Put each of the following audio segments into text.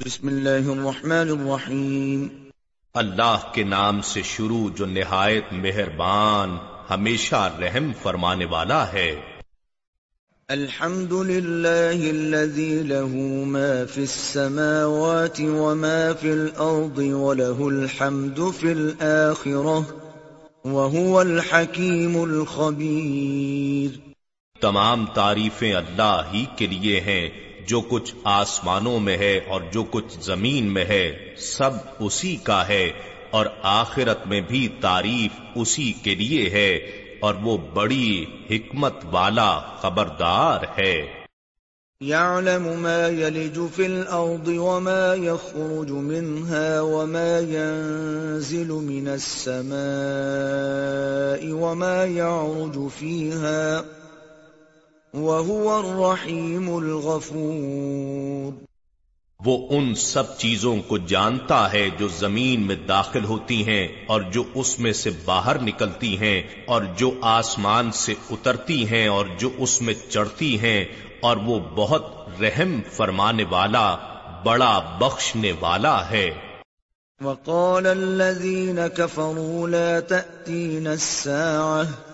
بسم اللہ الرحمن الرحیم۔ اللہ کے نام سے شروع جو نہایت مہربان ہمیشہ رحم فرمانے والا ہے۔ الحمد لله الذي له ما في السماوات وما في الأرض وله الحمد في الآخرة وهو الحكيم الخبير تمام تعریفیں اللہ ہی کے لیے ہیں۔ جو کچھ آسمانوں میں ہے اور جو کچھ زمین میں ہے، سب اسی کا ہے، اور آخرت میں بھی تعریف اسی کے لیے ہے، اور وہ بڑی حکمت والا خبردار ہے۔ يعلم ما يلج في الأرض وما يخرج منها وما ينزل من السماء وما يعرج فيها وهو الرحيم الغفور۔ وہ ان سب چیزوں کو جانتا ہے جو زمین میں داخل ہوتی ہیں اور جو اس میں سے باہر نکلتی ہیں اور جو آسمان سے اترتی ہیں اور جو اس میں چڑھتی ہیں اور وہ بہت رحم فرمانے والا بڑا بخشنے والا ہے۔ وقال الذين كفروا لا تأتين الساعة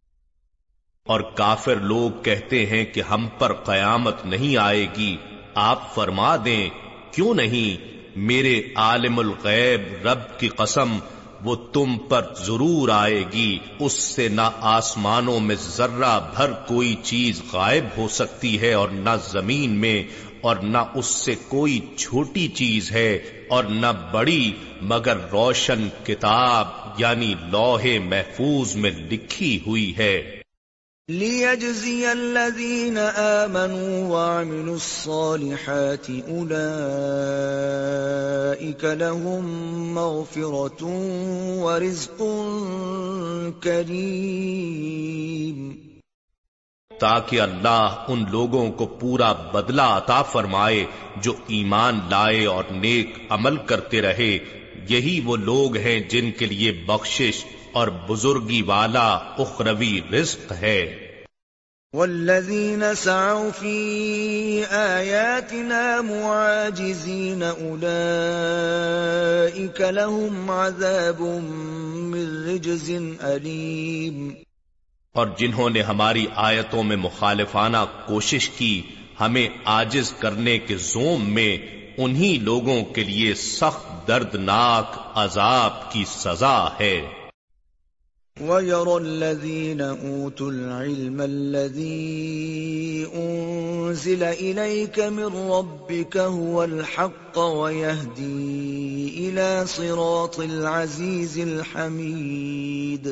اور کافر لوگ کہتے ہیں کہ ہم پر قیامت نہیں آئے گی۔ آپ فرما دیں، کیوں نہیں؟ میرے عالم الغیب رب کی قسم، وہ تم پر ضرور آئے گی۔ اس سے نہ آسمانوں میں ذرہ بھر کوئی چیز غائب ہو سکتی ہے اور نہ زمین میں، اور نہ اس سے کوئی چھوٹی چیز ہے، اور نہ بڑی، مگر روشن کتاب یعنی لوہے محفوظ میں لکھی ہوئی ہے۔ ليجزي الذين آمنوا وعملوا الصالحات أولئك لهم مغفرة ورزق كريم تاکہ اللہ ان لوگوں کو پورا بدلہ عطا فرمائے جو ایمان لائے اور نیک عمل کرتے رہے۔ یہی وہ لوگ ہیں جن کے لیے بخشش اور بزرگی والا اخروی رزق ہے۔ والذین سعوا فی آیاتنا معاجزین اولئیک لهم عذاب من رجز علیم اور جنہوں نے ہماری آیتوں میں مخالفانہ کوشش کی، ہمیں آجز کرنے کے زوم میں انہی لوگوں کے لیے سخت دردناک عذاب کی سزا ہے۔ وَيَرَى الَّذِينَ أُوتُوا الْعِلْمَ الَّذِي أُنزِلَ إِلَيْكَ مِنْ رَبِّكَ هُوَ الْحَقَّ وَيَهْدِي إِلَى صِرَاطِ الْعَزِيزِ الْحَمِيدِ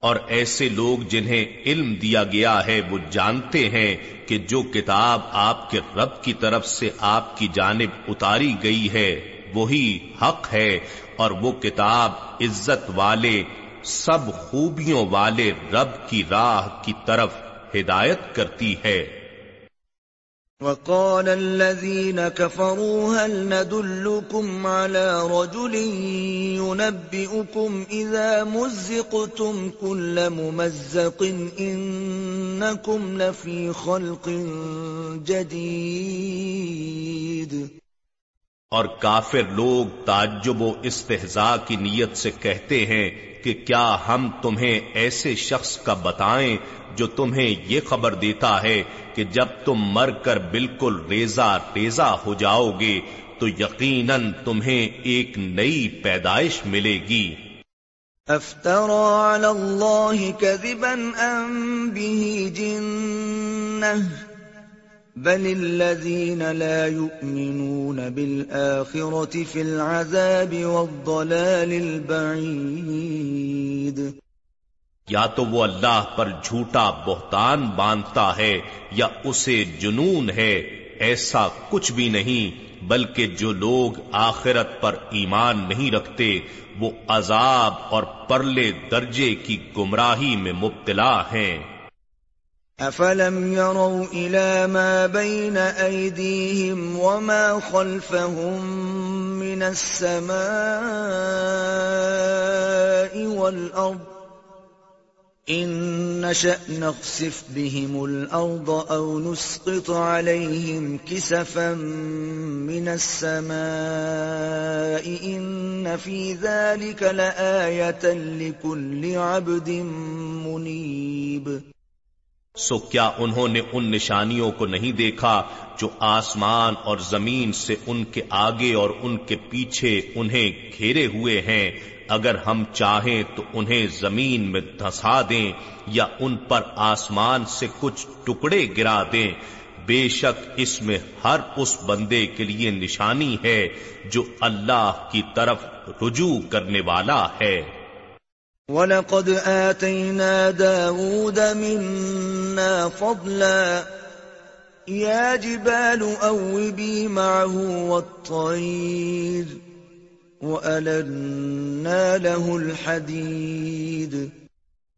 اور ایسے لوگ جنہیں علم دیا گیا ہے، وہ جانتے ہیں کہ جو کتاب آپ کے رب کی طرف سے آپ کی جانب اتاری گئی ہے، وہی حق ہے اور وہ کتاب عزت والے سب خوبیوں والے رب کی راہ کی طرف ہدایت کرتی ہے۔ وقال الذين كفروا هل ندلكم على رجل ينبئكم إذا مزقتم كل ممزق إنكم لفي خلق جديد۔ اور کافر لوگ تعجب و استحضاء کی نیت سے کہتے ہیں کہ کیا ہم تمہیں ایسے شخص کا بتائیں جو تمہیں یہ خبر دیتا ہے کہ جب تم مر کر بالکل ریزا ریزا ہو جاؤ گے تو یقیناً تمہیں ایک نئی پیدائش ملے گی۔ افترى على الله كذبا ام به جنه بل الذين لا يؤمنون بالآخرة في العذاب والضلال البعيد یا تو وہ اللہ پر جھوٹا بہتان باندھتا ہے یا اسے جنون ہے، ایسا کچھ بھی نہیں، بلکہ جو لوگ آخرت پر ایمان نہیں رکھتے، وہ عذاب اور پرلے درجے کی گمراہی میں مبتلا ہیں۔ افلم يروا الى ما بين ايديهم وما خلفهم من السماء والارض ان نشأ نخسف بهم الارض او نسقط عليهم كسفا من السماء ان في ذلك لآية لكل عبد منيب سو کیا انہوں نے ان نشانیوں کو نہیں دیکھا جو آسمان اور زمین سے ان کے آگے اور ان کے پیچھے انہیں گھیرے ہوئے ہیں؟ اگر ہم چاہیں تو انہیں زمین میں دھسا دیں یا ان پر آسمان سے کچھ ٹکڑے گرا دیں۔ بے شک اس میں ہر اس بندے کے لیے نشانی ہے جو اللہ کی طرف رجوع کرنے والا ہے۔ وَلَقَدْ آتَيْنَا دَاوُودَ مِنَّا فَضْلًا. يَا جِبَالُ أَوِّبِي مَعَهُ وَالطَّيْرِ وَأَلَنَّا لَهُ الْحَدِيدِ.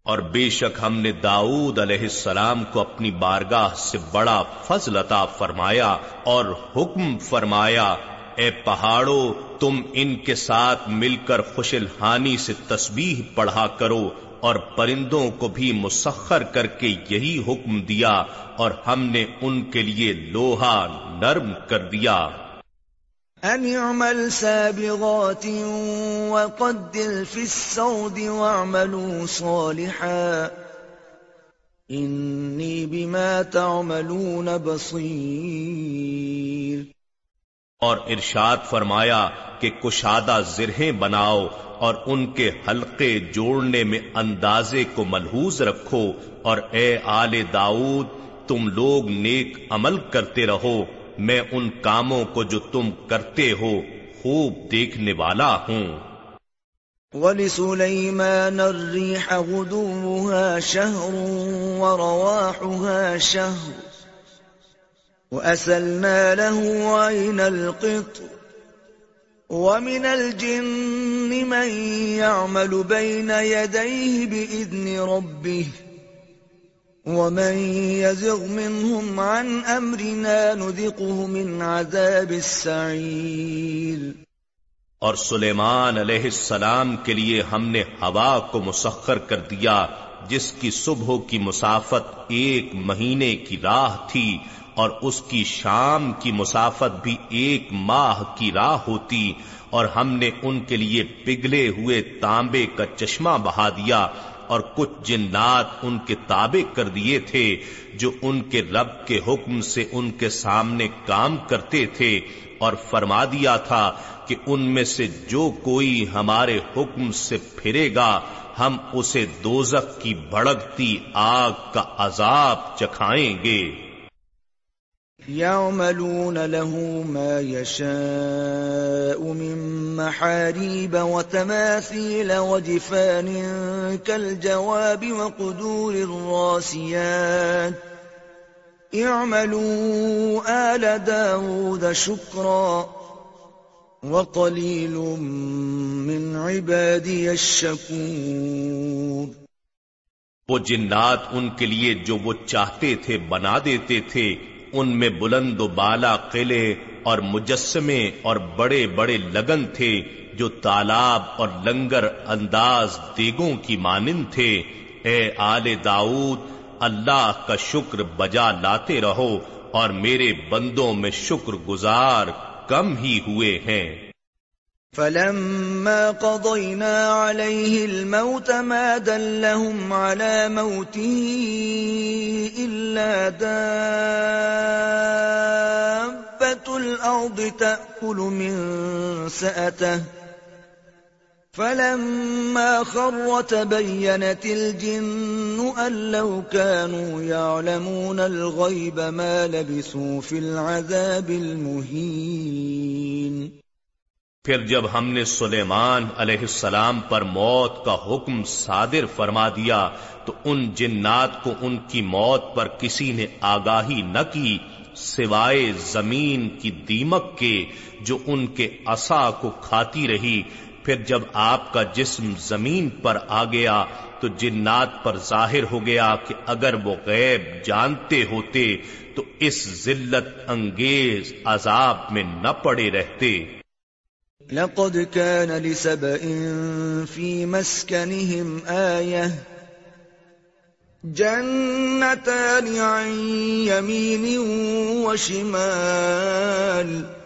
اور بے شک ہم نے داؤد علیہ السلام کو اپنی بارگاہ سے بڑا فضل عطا فرمایا اور حکم فرمایا، اے پہاڑوں تم ان کے ساتھ مل کر خوشل ہانی سے تسبیح پڑھا کرو اور پرندوں کو بھی مسخر کر کے یہی حکم دیا اور ہم نے ان کے لیے لوہا نرم کر دیا۔ ان اعمل سابغات وقدر في السود واعملوا صالحا۔ انی بما تعملون بصیر اور ارشاد فرمایا کہ کشادہ زرہیں بناؤ اور ان کے حلقے جوڑنے میں اندازے کو ملحوظ رکھو اور اے آل داؤد، تم لوگ نیک عمل کرتے رہو، میں ان کاموں کو جو تم کرتے ہو خوب دیکھنے والا ہوں۔ وَلِسُلَيْمَانَ الرِّيحَ غُدُوُّهَا شَهْرٌ وَرَوَاحُهَا شَهْرٌ وَأَسَلْنَا لَهُ عَيْنَ الْقِطْرِ وَمِنَ الْجِنِّ مَنْ يَعْمَلُ بَيْنَ يَدَيْهِ بِإِذْنِ رَبِّهِ ومن يزغ منهم عن امرنا نذقه من عذاب السعير اور سلیمان علیہ السلام کے لیے ہم نے ہوا کو مسخر کر دیا جس کی صبح کی مسافت ایک مہینے کی راہ تھی اور اس کی شام کی مسافت بھی ایک ماہ کی راہ ہوتی اور ہم نے ان کے لیے پگھلے ہوئے تانبے کا چشمہ بہا دیا اور کچھ جنات ان کے تابع کر دیے تھے جو ان کے رب کے حکم سے ان کے سامنے کام کرتے تھے اور فرما دیا تھا کہ ان میں سے جو کوئی ہمارے حکم سے پھرے گا ہم اسے دوزخ کی بڑکتی آگ کا عذاب چکھائیں گے۔ يعملون له ما يشاء من محاريب وتماثيل وجفان كالجواب وقدور الراسيات اعملوا آل داود شكرا وقليل من عبادي الشكور وہ جنات ان کے لیے جو وہ چاہتے تھے بنا دیتے تھے، ان میں بلند و بالا قلعے اور مجسمے اور بڑے بڑے لگن تھے جو تالاب اور لنگر انداز دیگوں کی مانند تھے۔ اے آل داؤد، اللہ کا شکر بجا لاتے رہو اور میرے بندوں میں شکر گزار۔ کم ہی ہوئے ہیں۔ فلما قضينا عليه الموت ما دلهم على موته إلا دابة الأرض تأكل من سأته فلما خر تبينت الجن أن لو كانوا يعلمون الغيب ما لبثوا في العذاب المهين۔ پھر جب ہم نے سلیمان علیہ السلام پر موت کا حکم صادر فرما دیا، تو ان جنات کو ان کی موت پر کسی نے آگاہی نہ کی، سوائے زمین کی دیمک کے، جو ان کے اصا کو کھاتی رہی پھر جب آپ کا جسم زمین پر آ گیا تو جنات پر ظاہر ہو گیا کہ اگر وہ غیب جانتے ہوتے تو اس ذلت انگیز عذاب میں نہ پڑے رہتے۔ لقد كان لسبئ في مسكنهم آية جنتان عن يمين وشمال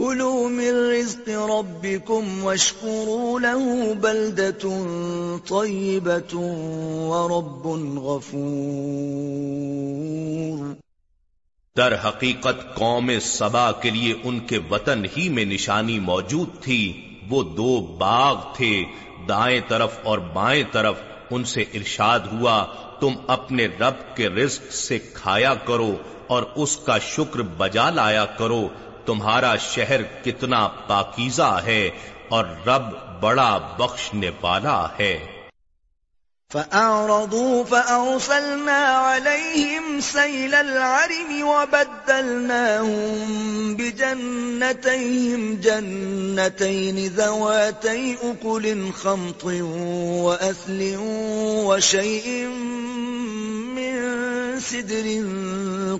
كلوا من رزق ربكم واشكروا له بلدة طيبة ورب غفور. در حقیقت قوم سبا کے لیے ان کے وطن ہی میں نشانی موجود تھی، وہ دو باغ تھے، دائیں طرف اور بائیں طرف، ان سے ارشاد ہوا، تم اپنے رب کے رزق سے کھایا کرو اور اس کا شکر بجا لایا کرو تمہارا شہر کتنا پاکیزہ ہے اور رب بڑا بخشنے والا ہے۔ فأعرضوا فأرسلنا عليهم سيل العرم وبدلناهم بجنتيهم جنتين ذواتي أكل، خمط وأثل وشيء من سدر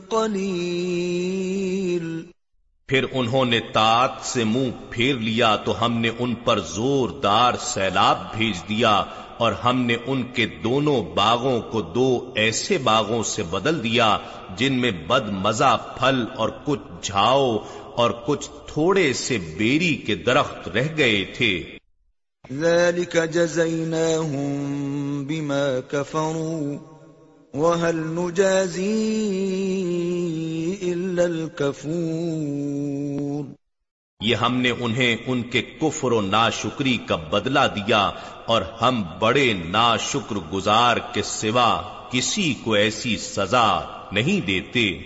قليل پھر انہوں نے تات سے منہ پھیر لیا تو ہم نے ان پر زور دار سیلاب بھیج دیا اور ہم نے ان کے دونوں باغوں کو دو ایسے باغوں سے بدل دیا جن میں بد مزہ پھل اور کچھ جھاؤ اور کچھ تھوڑے سے بیری کے درخت رہ گئے تھے۔ ذلك جزيناهم بما كفروا۔ وَهَلْ نُجَازِي إِلَّا الْكَفُورِ یہ ہم نے انہیں ان کے کفر و ناشکری کا بدلہ دیا اور ہم بڑے ناشکر گزار کے سوا کسی کو ایسی سزا نہیں دیتے۔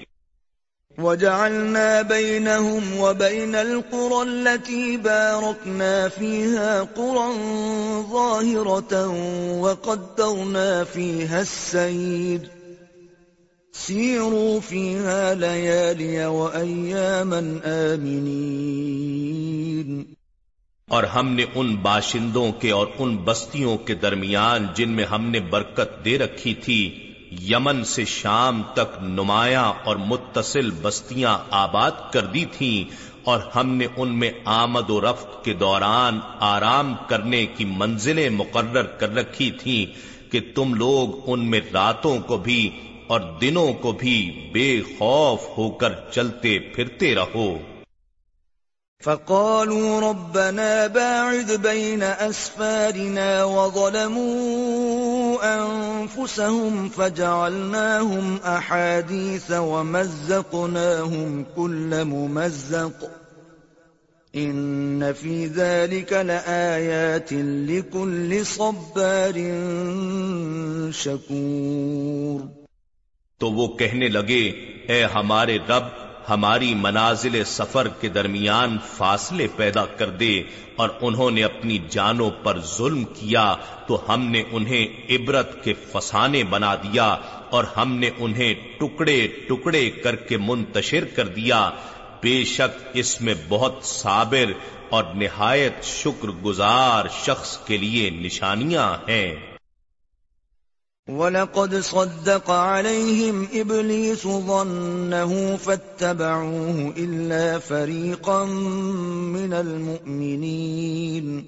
وجعلنا بينهم وبين القرى التي باركنا فيها قرى ظاهرة وقدرنا فيها السير. سیروا فيها ليالي وأياما آمنين. اور ہم نے ان باشندوں کے اور ان بستیوں کے درمیان جن میں ہم نے برکت دے رکھی تھی یمن سے شام تک نمایاں اور متصل بستیاں آباد کر دی تھیں اور ہم نے ان میں آمد و رفت کے دوران آرام کرنے کی منزلیں مقرر کر رکھی تھیں کہ تم لوگ ان میں راتوں کو بھی اور دنوں کو بھی بے خوف ہو کر چلتے پھرتے رہو۔ فقالوا ربنا باعد بين أسفارنا وظلموا أنفسهم فجعلناهم أحاديث ومزقناهم كل ممزق. إن في ذلك لآيات لكل صبار شكور. تو وہ کہنے لگے، اے ہمارے رب، ہماری منازل سفر کے درمیان فاصلے پیدا کر دے اور انہوں نے اپنی جانوں پر ظلم کیا تو ہم نے انہیں عبرت کے فسانے بنا دیا اور ہم نے انہیں ٹکڑے ٹکڑے کر کے منتشر کر دیا۔ بے شک اس میں بہت صابر اور نہایت شکر گزار شخص کے لیے نشانیاں ہیں۔ وَلَقَدْ صَدَّقَ عَلَيْهِمْ إِبْلِيسُ ظَنَّهُ فَاتَّبَعُوهُ إِلَّا فَرِيقًا مِّنَ الْمُؤْمِنِينَ.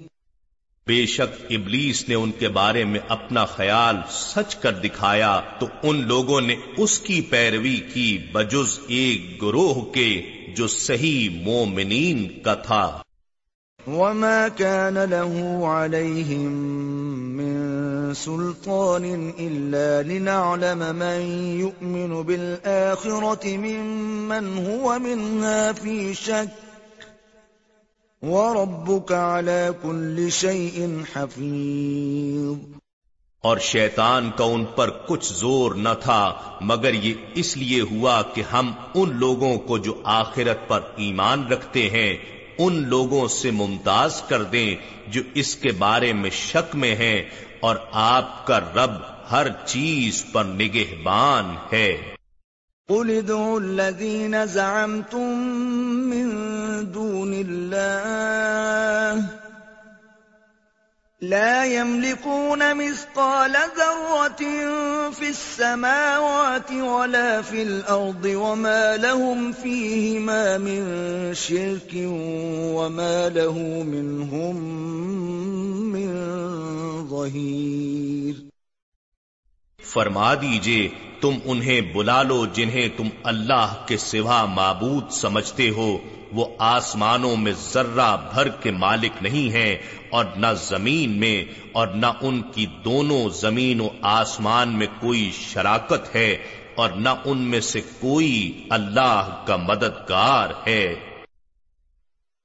بے شک ابلیس نے ان کے بارے میں اپنا خیال سچ کر دکھایا تو ان لوگوں نے اس کی پیروی کی بجز ایک گروہ کے جو صحیح مومنین کا تھا۔ وما كان له عليهم سلطان إلا لنعلم من يؤمن بالآخرة ممن هو منها في شك. وربك على كل شيء حفيظ. اور شیطان کا ان پر کچھ زور نہ تھا، مگر یہ اس لیے ہوا کہ ہم ان لوگوں کو جو آخرت پر ایمان رکھتے ہیں ان لوگوں سے ممتاز کر دیں جو اس کے بارے میں شک میں ہیں اور آپ کا رب ہر چیز پر نگہبان ہے۔ قل ادعوا الذين زعمتم من دون الله لا يملكون مثقال ذرة في السماوات ولا في الأرض وما لهم فيهما من شرك وما له منهم من ظهير. فرما دیجیے، تم انہیں بلا لو جنہیں تم اللہ کے سوا معبود سمجھتے ہو۔ وہ آسمانوں میں ذرہ بھر کے مالک نہیں ہیں اور نہ زمین میں اور نہ ان کی دونوں زمین و آسمان میں کوئی شراکت ہے اور نہ ان میں سے کوئی اللہ کا مددگار ہے۔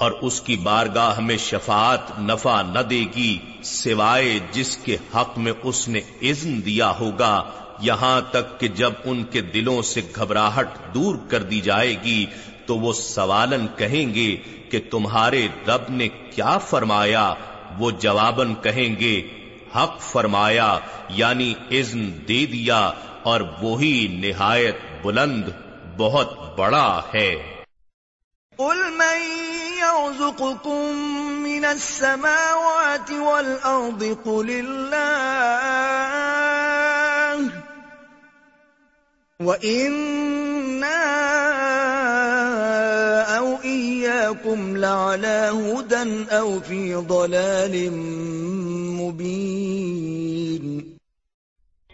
اور اس کی بارگاہ میں شفاعت نفع نہ دے گی سوائے جس کے حق میں اس نے اذن دیا ہوگا۔ یہاں تک کہ جب ان کے دلوں سے گھبراہٹ دور کر دی جائے گی تو وہ سوالن کہیں گے کہ تمہارے رب نے کیا فرمایا؟ وہ جوابن کہیں گے، حق فرمایا یعنی اذن دے دیا اور وہی نہایت بلند، بہت بڑا ہے۔ قل من يرزقكم من السماوات والأرض قل الله وَإِنَّا أَوْ إِيَّاكُمْ لَعَلَى هُدًى أَوْ فِي ضَلَالٍ مُبِينٍ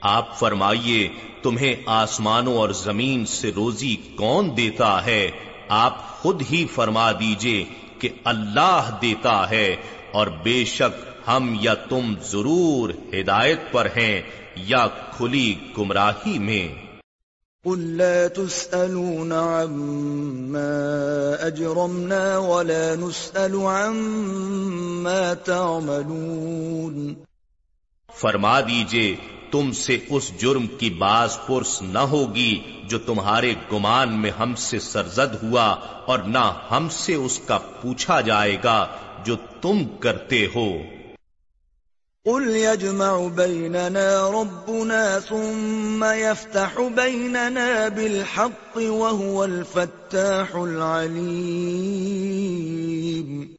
آپ فرمائیے، تمہیں آسمانوں اور زمین سے روزی کون دیتا ہے؟ آپ خود ہی فرما دیجیے کہ اللہ دیتا ہے اور بے شک ہم یا تم ضرور ہدایت پر ہیں یا کھلی گمراہی میں۔ قل لا تسألون عما أجرمنا ولا نسأل عما تعملون۔ فرما دیجیے تم سے اس جرم کی باز پرس نہ ہوگی جو تمہارے گمان میں ہم سے سرزد ہوا اور نہ ہم سے اس کا پوچھا جائے گا جو تم کرتے ہو۔ قل يجمع بيننا ربنا ثم يفتح بيننا بالحق وهو الفتاح العليم۔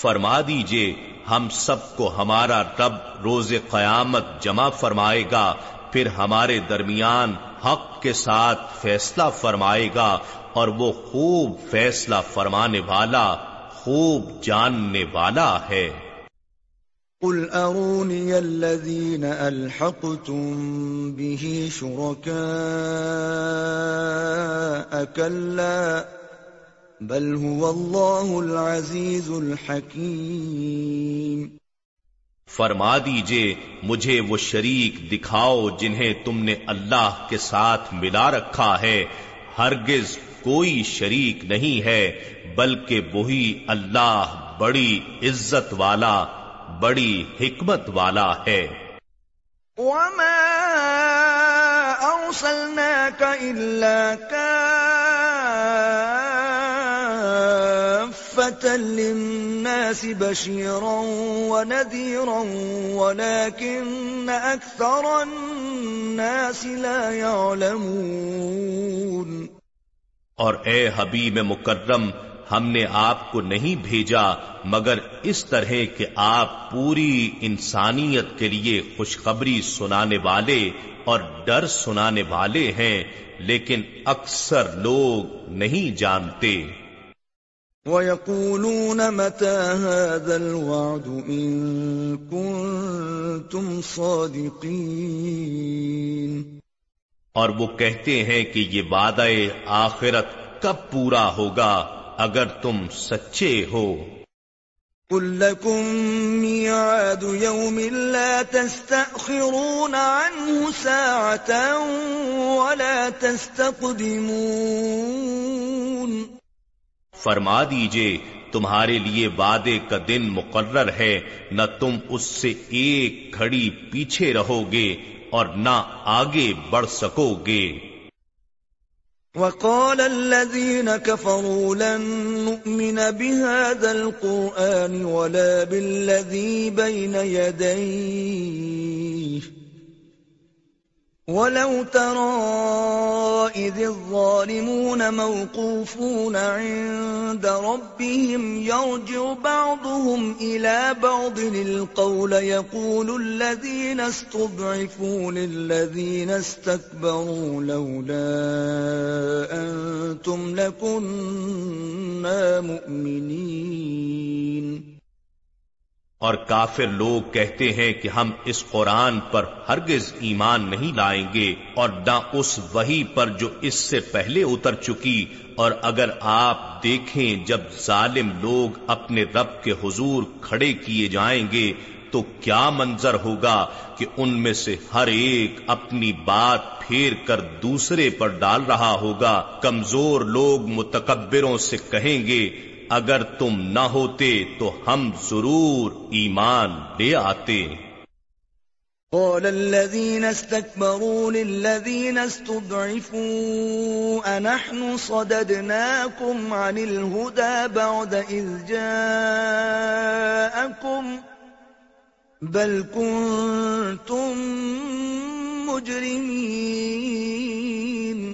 فرما دیجیے، ہم سب کو ہمارا رب روز قیامت جمع فرمائے گا، پھر ہمارے درمیان حق کے ساتھ فیصلہ فرمائے گا، اور وہ خوب فیصلہ فرمانے والا، خوب جاننے والا ہے۔ قل أروني الذين ألحقتم به شركاء كلا بل هو الله العزيز الحكيم فرما دیجیے مجھے وہ شریک دکھاؤ جنہیں تم نے اللہ کے ساتھ ملا رکھا ہے۔ ہرگز کوئی شریک نہیں ہے بلکہ وہی اللہ بڑی عزت والا بڑی حکمت والا ہے۔ وما أرسلناك إلا للناس بشيرا ونذيرا ولكن أكثر الناس لا يعلمون اور اے حبیب مکرم، ہم نے آپ کو نہیں بھیجا، مگر اس طرح کہ آپ پوری انسانیت کے لیے خوشخبری سنانے والے اور ڈر سنانے والے ہیں، لیکن اکثر لوگ نہیں جانتے۔ وَيَقُولُونَ مَتَى هَذَا الْوَعْدُ إِن كُنتُمْ صَادِقِينَ اور وہ کہتے ہیں کہ یہ وعدہ آخرت کب پورا ہوگا اگر تم سچے ہو؟ قل لكم ميعاد يوم لا تستأخرون عنه ساعة ولا تستقدمون فرما دیجیے، تمہارے لیے وعدے کا دن مقرر ہے، نہ تم اس سے ایک گھڑی پیچھے رہو گے اور نہ آگے بڑھ سکو گے وقال الذين كفروا لن نؤمن بهذا القرآن ولا بالذي بين يديه. ولو ترى إذ الظالمون موقوفون عند ربهم يرجع بعضهم إلى بعض القول يقول الذين استضعفوا للذين استكبروا لولا أنتم لكنا مؤمنين اور کافر لوگ کہتے ہیں کہ ہم اس قرآن پر ہرگز ایمان نہیں لائیں گے اور نہ اس وہی پر جو اس سے پہلے اتر چکی اور اگر آپ دیکھیں جب ظالم لوگ اپنے رب کے حضور کھڑے کیے جائیں گے تو کیا منظر ہوگا کہ ان میں سے ہر ایک اپنی بات پھیر کر دوسرے پر ڈال رہا ہوگا؟ کمزور لوگ متکبروں سے کہیں گے اگر تم نہ ہوتے تو ہم ضرور ایمان لے آتے۔ قال الذين استكبروا للذين استضعفوا أنحن صددناكم عن الهدى بعد إذ جاءكم بل كنتم مجرمين۔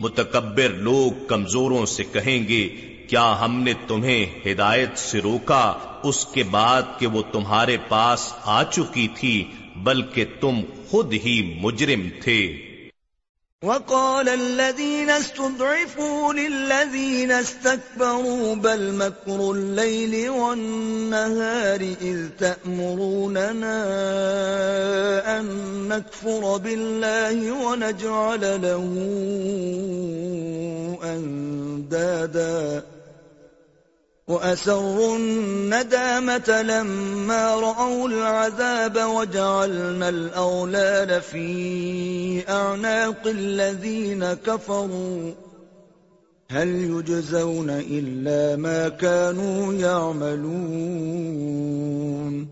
متکبر لوگ کمزوروں سے کہیں گے کیا ہم نے تمہیں ہدایت سے روکا؟ اس کے بعد کہ وہ تمہارے پاس آ چکی تھی، بلکہ تم خود ہی مجرم تھے۔ وقال الذين استضعفوا للذين استكبروا، بل مكر الليل والنهار إذ تأمروننا أن نكفر بالله ونجعل له أندادا. وأسروا الندامة لما رأوا العذاب وجعلنا الأغلال في أعناق الذين كفروا. هل يجزون إلا ما كانوا يعملون.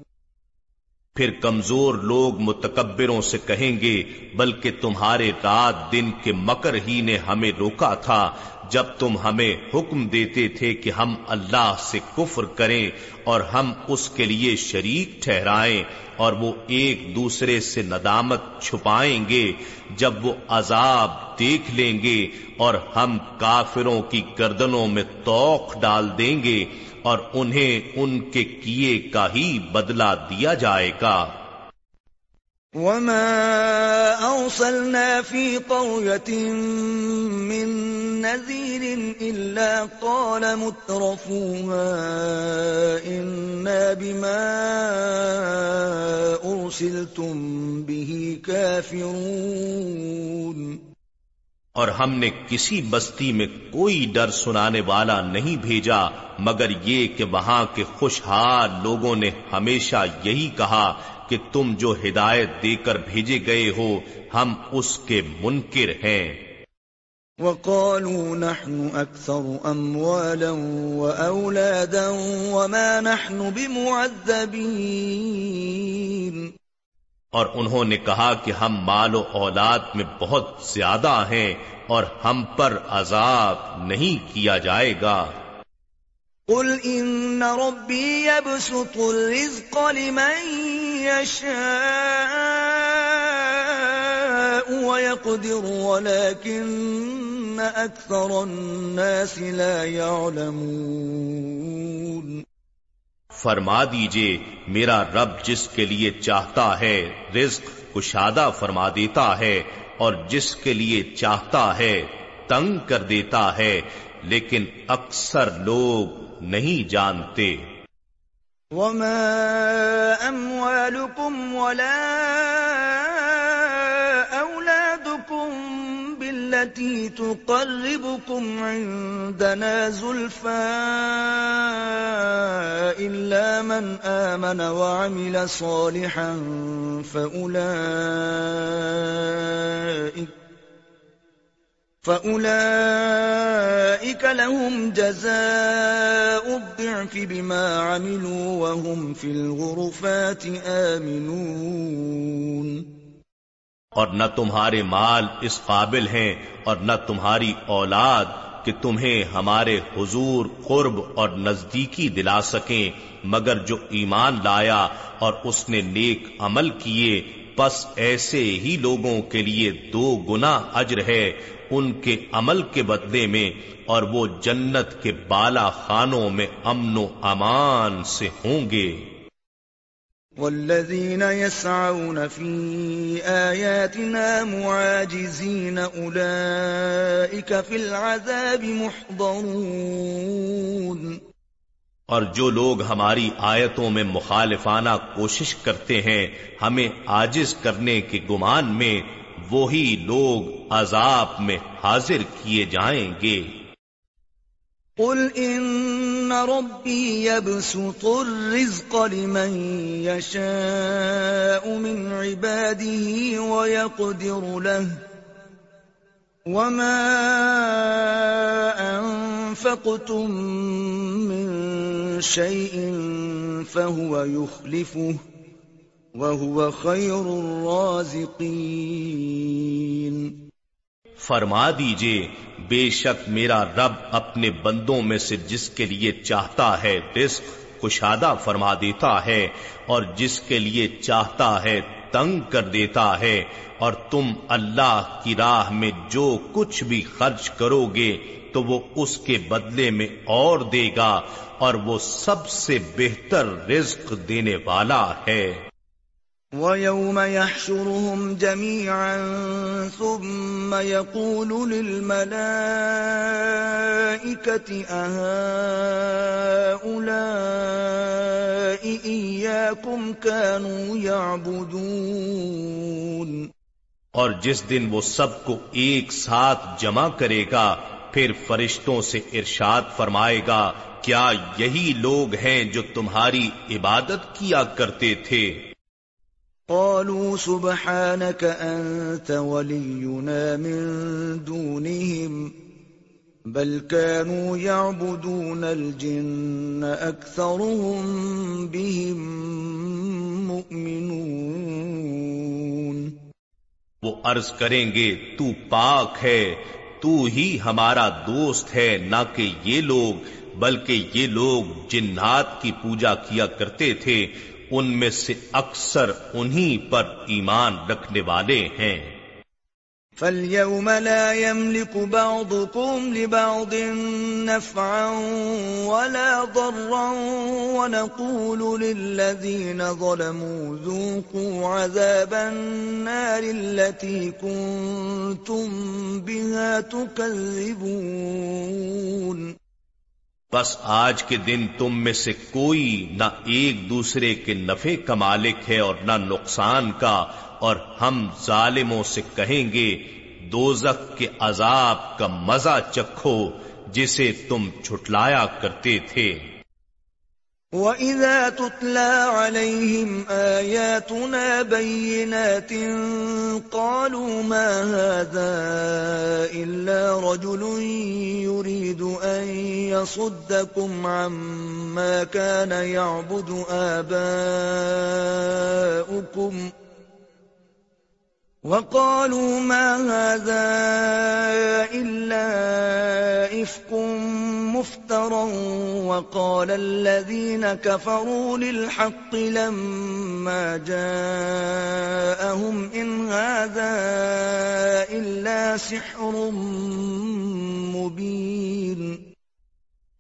پھر کمزور لوگ متکبروں سے کہیں گے، بلکہ تمہارے رات دن کے مکر ہی نے ہمیں روکا تھا جب تم ہمیں حکم دیتے تھے کہ ہم اللہ سے کفر کریں اور ہم اس کے لیے شریک ٹھہرائیں اور وہ ایک دوسرے سے ندامت چھپائیں گے، جب وہ عذاب دیکھ لیں گے اور ہم کافروں کی گردنوں میں توق ڈال دیں گے اور انہیں ان کے کیے کا ہی بدلہ دیا جائے گا۔ وما أرسلنا في قرية من نذير إلا قال مترفوها إنا بما أرسلتم به كافرون اور ہم نے کسی بستی میں کوئی ڈر سنانے والا نہیں بھیجا، مگر یہ کہ وہاں کے خوشحال لوگوں نے ہمیشہ یہی کہا کہ تم جو ہدایت دے کر بھیجے گئے ہو ہم اس کے منکر ہیں۔ وقالوا نحن اكثر اموالا واولادا وما نحن بمعذبين اور انہوں نے کہا کہ ہم مال و اولاد میں بہت زیادہ ہیں اور ہم پر عذاب نہیں کیا جائے گا۔ قل ان ربی يبسط الرزق لمن يشاء ويقدر ولكن اكثر الناس لا يعلمون فرما دیجیے، میرا رب جس کے لیے چاہتا ہے رزق کشادہ فرما دیتا ہے اور جس کے لیے چاہتا ہے تنگ کر دیتا ہے، لیکن اکثر لوگ نہیں جانتے۔ وما اموالكم ولا اولادكم بالتي تقربكم عندنا زلفا الا من امن وعمل صالحا فاولئك فأولئك لهم جزاء الضعف بما عملوا وهم في الغرفات آمنون اور نہ تمہارے مال اس قابل ہیں اور نہ تمہاری اولاد کہ تمہیں ہمارے حضور قرب اور نزدیکی دلا سکیں، مگر جو ایمان لایا اور اس نے نیک عمل کیے پس ایسے ہی لوگوں کے لیے دو گنا اجر ہے ان کے عمل کے بدلے میں اور وہ جنت کے بالا خانوں میں امن و امان سے ہوں گے۔ والذين يسعون في آياتنا معاجزين أولئك في العذاب محضرون اور جو لوگ ہماری آیتوں میں مخالفانہ کوشش کرتے ہیں، ہمیں آجز کرنے کے گمان میں وہی لوگ عذاب میں حاضر کیے جائیں گے۔ قل ان ربي يبسط الرزق لمن يشاء من عباده ويقدر له، وما انفقتم من شيء فهو يخلفه وهو خير الرازقين فرما دیجیے، بے شک میرا رب اپنے بندوں میں سے جس کے لیے چاہتا ہے رزق کشادہ فرما دیتا ہے اور جس کے لیے چاہتا ہے تنگ کر دیتا ہے اور تم اللہ کی راہ میں جو کچھ بھی خرچ کرو گے تو وہ اس کے بدلے میں اور دے گا اور وہ سب سے بہتر رزق دینے والا ہے۔ وَيَوْمَ يَحْشُرُهُمْ جَمِيعًا ثُمَّ يَقُولُ لِلْمَلَائِكَةِ أَهَؤُلَاءِ إِيَّاكُمْ كَانُوا يَعْبُدُونَ۔ اور جس دن وہ سب کو ایک ساتھ جمع کرے گا پھر فرشتوں سے ارشاد فرمائے گا کیا یہی لوگ ہیں جو تمہاری عبادت کیا کرتے تھے؟ قالوا سبحانك أنت ولينا من دونهم بل كانوا يعبدون الجن أكثرهم بهم مؤمنون۔ وہ عرض کریں گے تو پاک ہے تو ہی ہمارا دوست ہے، نہ کہ یہ لوگ، بلکہ یہ لوگ جنات کی پوجا کیا کرتے تھے، ان میں سے اکثر انہی پر ایمان رکھنے والے ہیں۔ فَالْيَوْمَ لَا يَمْلِكُ بَعْضُكُمْ لِبَعْضٍ نَفْعًا وَلَا ضَرًّا وَنَقُولُ لِلَّذِينَ ظَلَمُوا ذُوقُوا عَذَابَ النَّارِ الَّتِي كُنْتُمْ بِهَا تُكَذِّبُونَ بس آج کے دن تم میں سے کوئی نہ ایک دوسرے کے نفے کا مالک ہے اور نہ نقصان کا اور ہم ظالموں سے کہیں گے، دوزخ کے عذاب کا مزہ چکھو جسے تم چھٹلایا کرتے تھے۔ وَإِذَا تُتْلَى عَلَيْهِمْ آيَاتُنَا بَيِّنَاتٍ قَالُوا مَا هَذَا إِلَّا رَجُلٌ يُرِيدُ أَن يَصُدَّكُمْ عَمَّا كَانَ يَعْبُدُ آبَاؤُكُمْ ۖ وقالوا ما هذا إلا إفك مفترا وقال الذين كفروا للحق لما جاءهم إن هذا إلا سحر مبين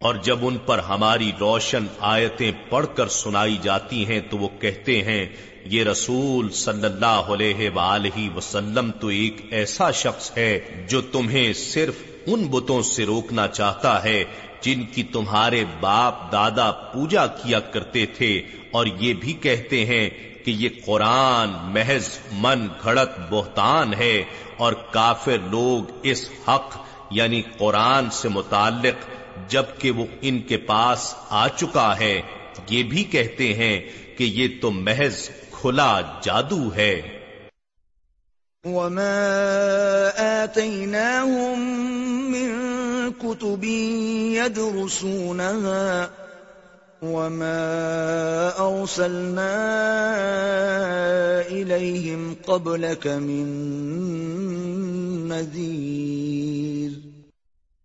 اور جب ان پر ہماری روشن آیتیں پڑھ کر سنائی جاتی ہیں تو وہ کہتے ہیں یہ رسول صلی اللہ علیہ وآلہ وسلم تو ایک ایسا شخص ہے جو تمہیں صرف ان بتوں سے روکنا چاہتا ہے جن کی تمہارے باپ دادا پوجا کیا کرتے تھے اور یہ بھی کہتے ہیں کہ یہ قرآن محض من گھڑت بہتان ہے اور کافر لوگ اس حق یعنی قرآن سے متعلق جبکہ وہ ان کے پاس آ چکا ہے یہ بھی کہتے ہیں کہ یہ تو محض کھلا جادو ہے۔ وما آتيناهم من كتب يدرسونها وما أرسلنا إليهم قبلك من نذير۔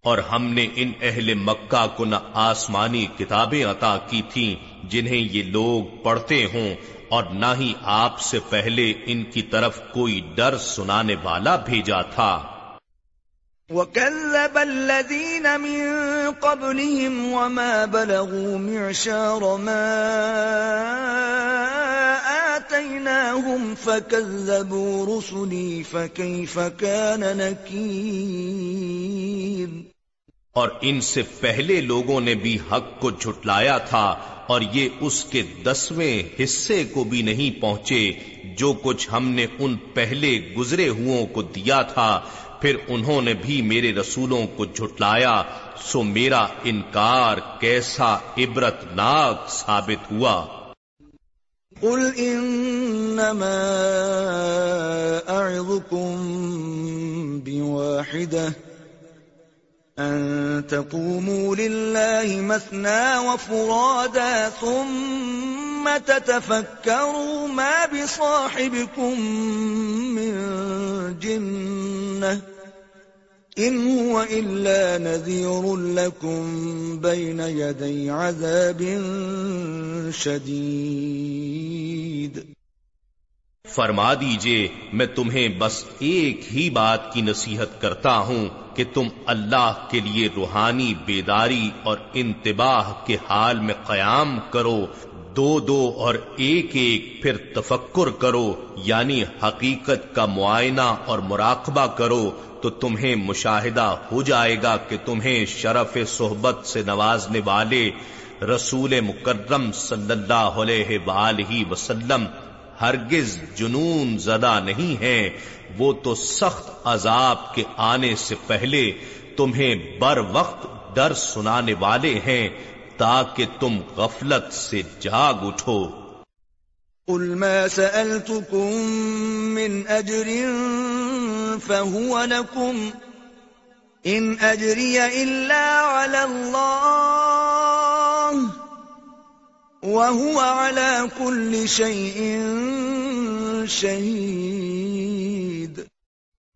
اور ہم نے ان اہل مکہ کو نہ آسمانی کتابیں عطا کی تھیں جنہیں یہ لوگ پڑھتے ہوں۔ اور نہ ہی آپ سے پہلے ان کی طرف کوئی ڈر سنانے والا بھیجا تھا۔ وَكَذَّبَ الَّذِينَ مِن قَبْلِهِمْ وَمَا بَلَغُوا مِعْشَارَ مَا آتَيْنَاهُمْ فَكَذَّبُوا رُسُلِي فَكَيْفَ كَانَ نَكِيرٌ اور ان سے پہلے لوگوں نے بھی حق کو جھٹلایا تھا اور یہ اس کے دسویں حصے کو بھی نہیں پہنچے جو کچھ ہم نے ان پہلے گزرے ہوں کو دیا تھا۔ پھر انہوں نے بھی میرے رسولوں کو جھٹلایا۔ سو میرا انکار کیسا عبرت ناک ثابت ہوا۔ قل انما اعظكم بواحده ان تقوموا لله مثنى وفرادا ثم تتفكروا ما بصاحبكم من جنه ان هو الا نذير لكم بين يدي عذاب شديد فرما دیجیے، میں تمہیں بس ایک ہی بات کی نصیحت کرتا ہوں کہ تم اللہ کے لیے روحانی بیداری اور انتباہ کے حال میں قیام کرو، دو دو اور ایک ایک پھر تفکر کرو یعنی حقیقت کا معائنہ اور مراقبہ کرو، تو تمہیں مشاہدہ ہو جائے گا کہ تمہیں شرف صحبت سے نوازنے والے رسول مکرم صلی اللہ علیہ وآلہ وسلم ہرگز جنون زدہ نہیں ہیں، وہ تو سخت عذاب کے آنے سے پہلے تمہیں بر وقت ڈر سنانے والے ہیں، تاکہ تم غفلت سے جاگ اٹھو۔ قل ما سألتكم من أجر فهو لكم، إن أجري إلا على الله. وهو على كل شيء شهيد۔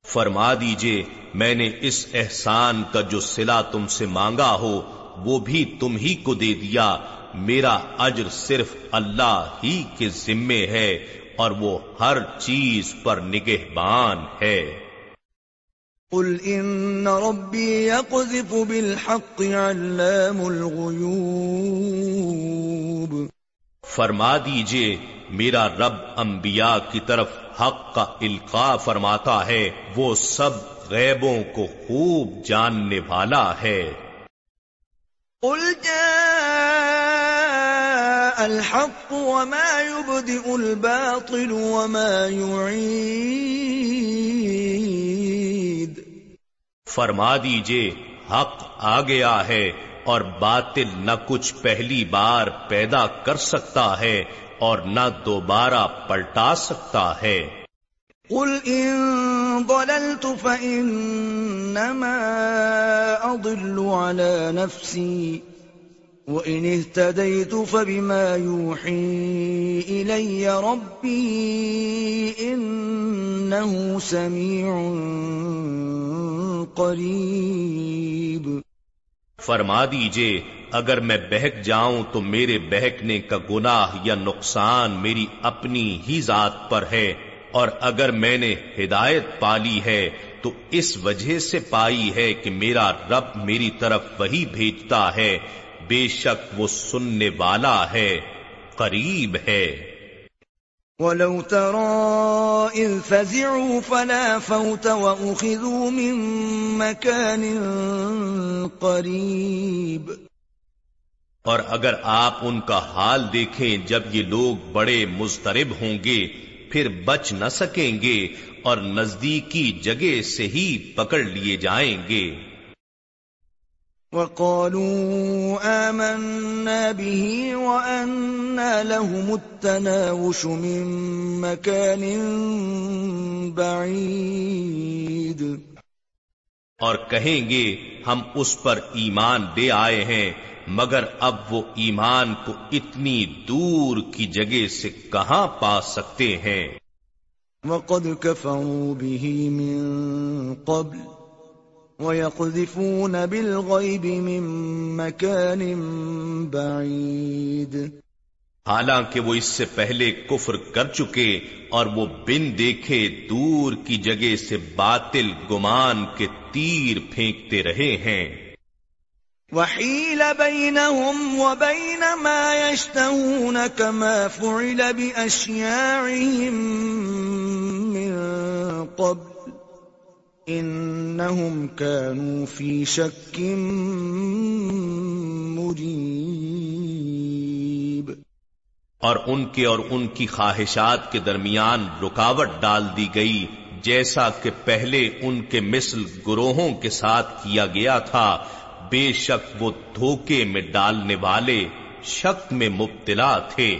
فرما دیجیے میں نے اس احسان کا جو صلہ تم سے مانگا ہو وہ بھی تم ہی کو دے دیا۔ میرا اجر صرف اللہ ہی کے ذمے ہے اور وہ ہر چیز پر نگہبان ہے۔ قل ان يقذف بالحق علام الغيوب۔ فرما دیجیے میرا رب انبیاء کی طرف حق کا القاع فرماتا ہے وہ سب غیبوں کو خوب جاننے والا ہے۔ قل جاء الحق وما يبدئ الباطل وما يعيد۔ فرما دیجیے حق آ گیا ہے اور باطل نہ کچھ پہلی بار پیدا کر سکتا ہے اور نہ دوبارہ پلٹا سکتا ہے۔ قل ان ضللت فانما اضل على نفسي وان اهتديت فبما يوحي الي ربي انه سميع قريب۔ فرما دیجیے، اگر میں بہک جاؤں تو میرے بہکنے کا گناہ یا نقصان میری اپنی ہی ذات پر ہے، اور اگر میں نے ہدایت پالی ہے تو اس وجہ سے پائی ہے کہ میرا رب میری طرف وہی بھیجتا ہے، بے شک وہ سننے والا ہے، قریب ہے۔ ولو ترى إذ فزعوا فلا فوت وأخذوا من مكان قريب. اور اگر آپ ان کا حال دیکھیں جب یہ لوگ بڑے مضطرب ہوں گے، پھر بچ نہ سکیں گے اور نزدیکی جگہ سے ہی پکڑ لیے جائیں گے۔ وقالوا آمنا به وأنا لهم التناوش من مكان بعيد. اور کہیں گے ہم اس پر ایمان دے آئے ہیں مگر اب وہ ایمان کو اتنی دور کی جگہ سے کہاں پا سکتے ہیں؟ وقد كفروا به من قبل ويقذفون بالغيب من مكان بعيد. حالانکہ وہ اس سے پہلے کفر کر چکے اور وہ بن دیکھے دور کی جگہ سے باطل گمان کے تیر پھینکتے رہے ہیں۔ وحيل بينهم وبين ما يشتهون كما فعل بأشياعهم من قبل إنهم كانوا في شك مريب. اور ان کے اور ان کی خواہشات کے درمیان رکاوٹ ڈال دی گئی جیسا کہ پہلے ان کے مثل گروہوں کے ساتھ کیا گیا تھا بے شک وہ دھوکے میں ڈالنے والے شک میں مبتلا تھے۔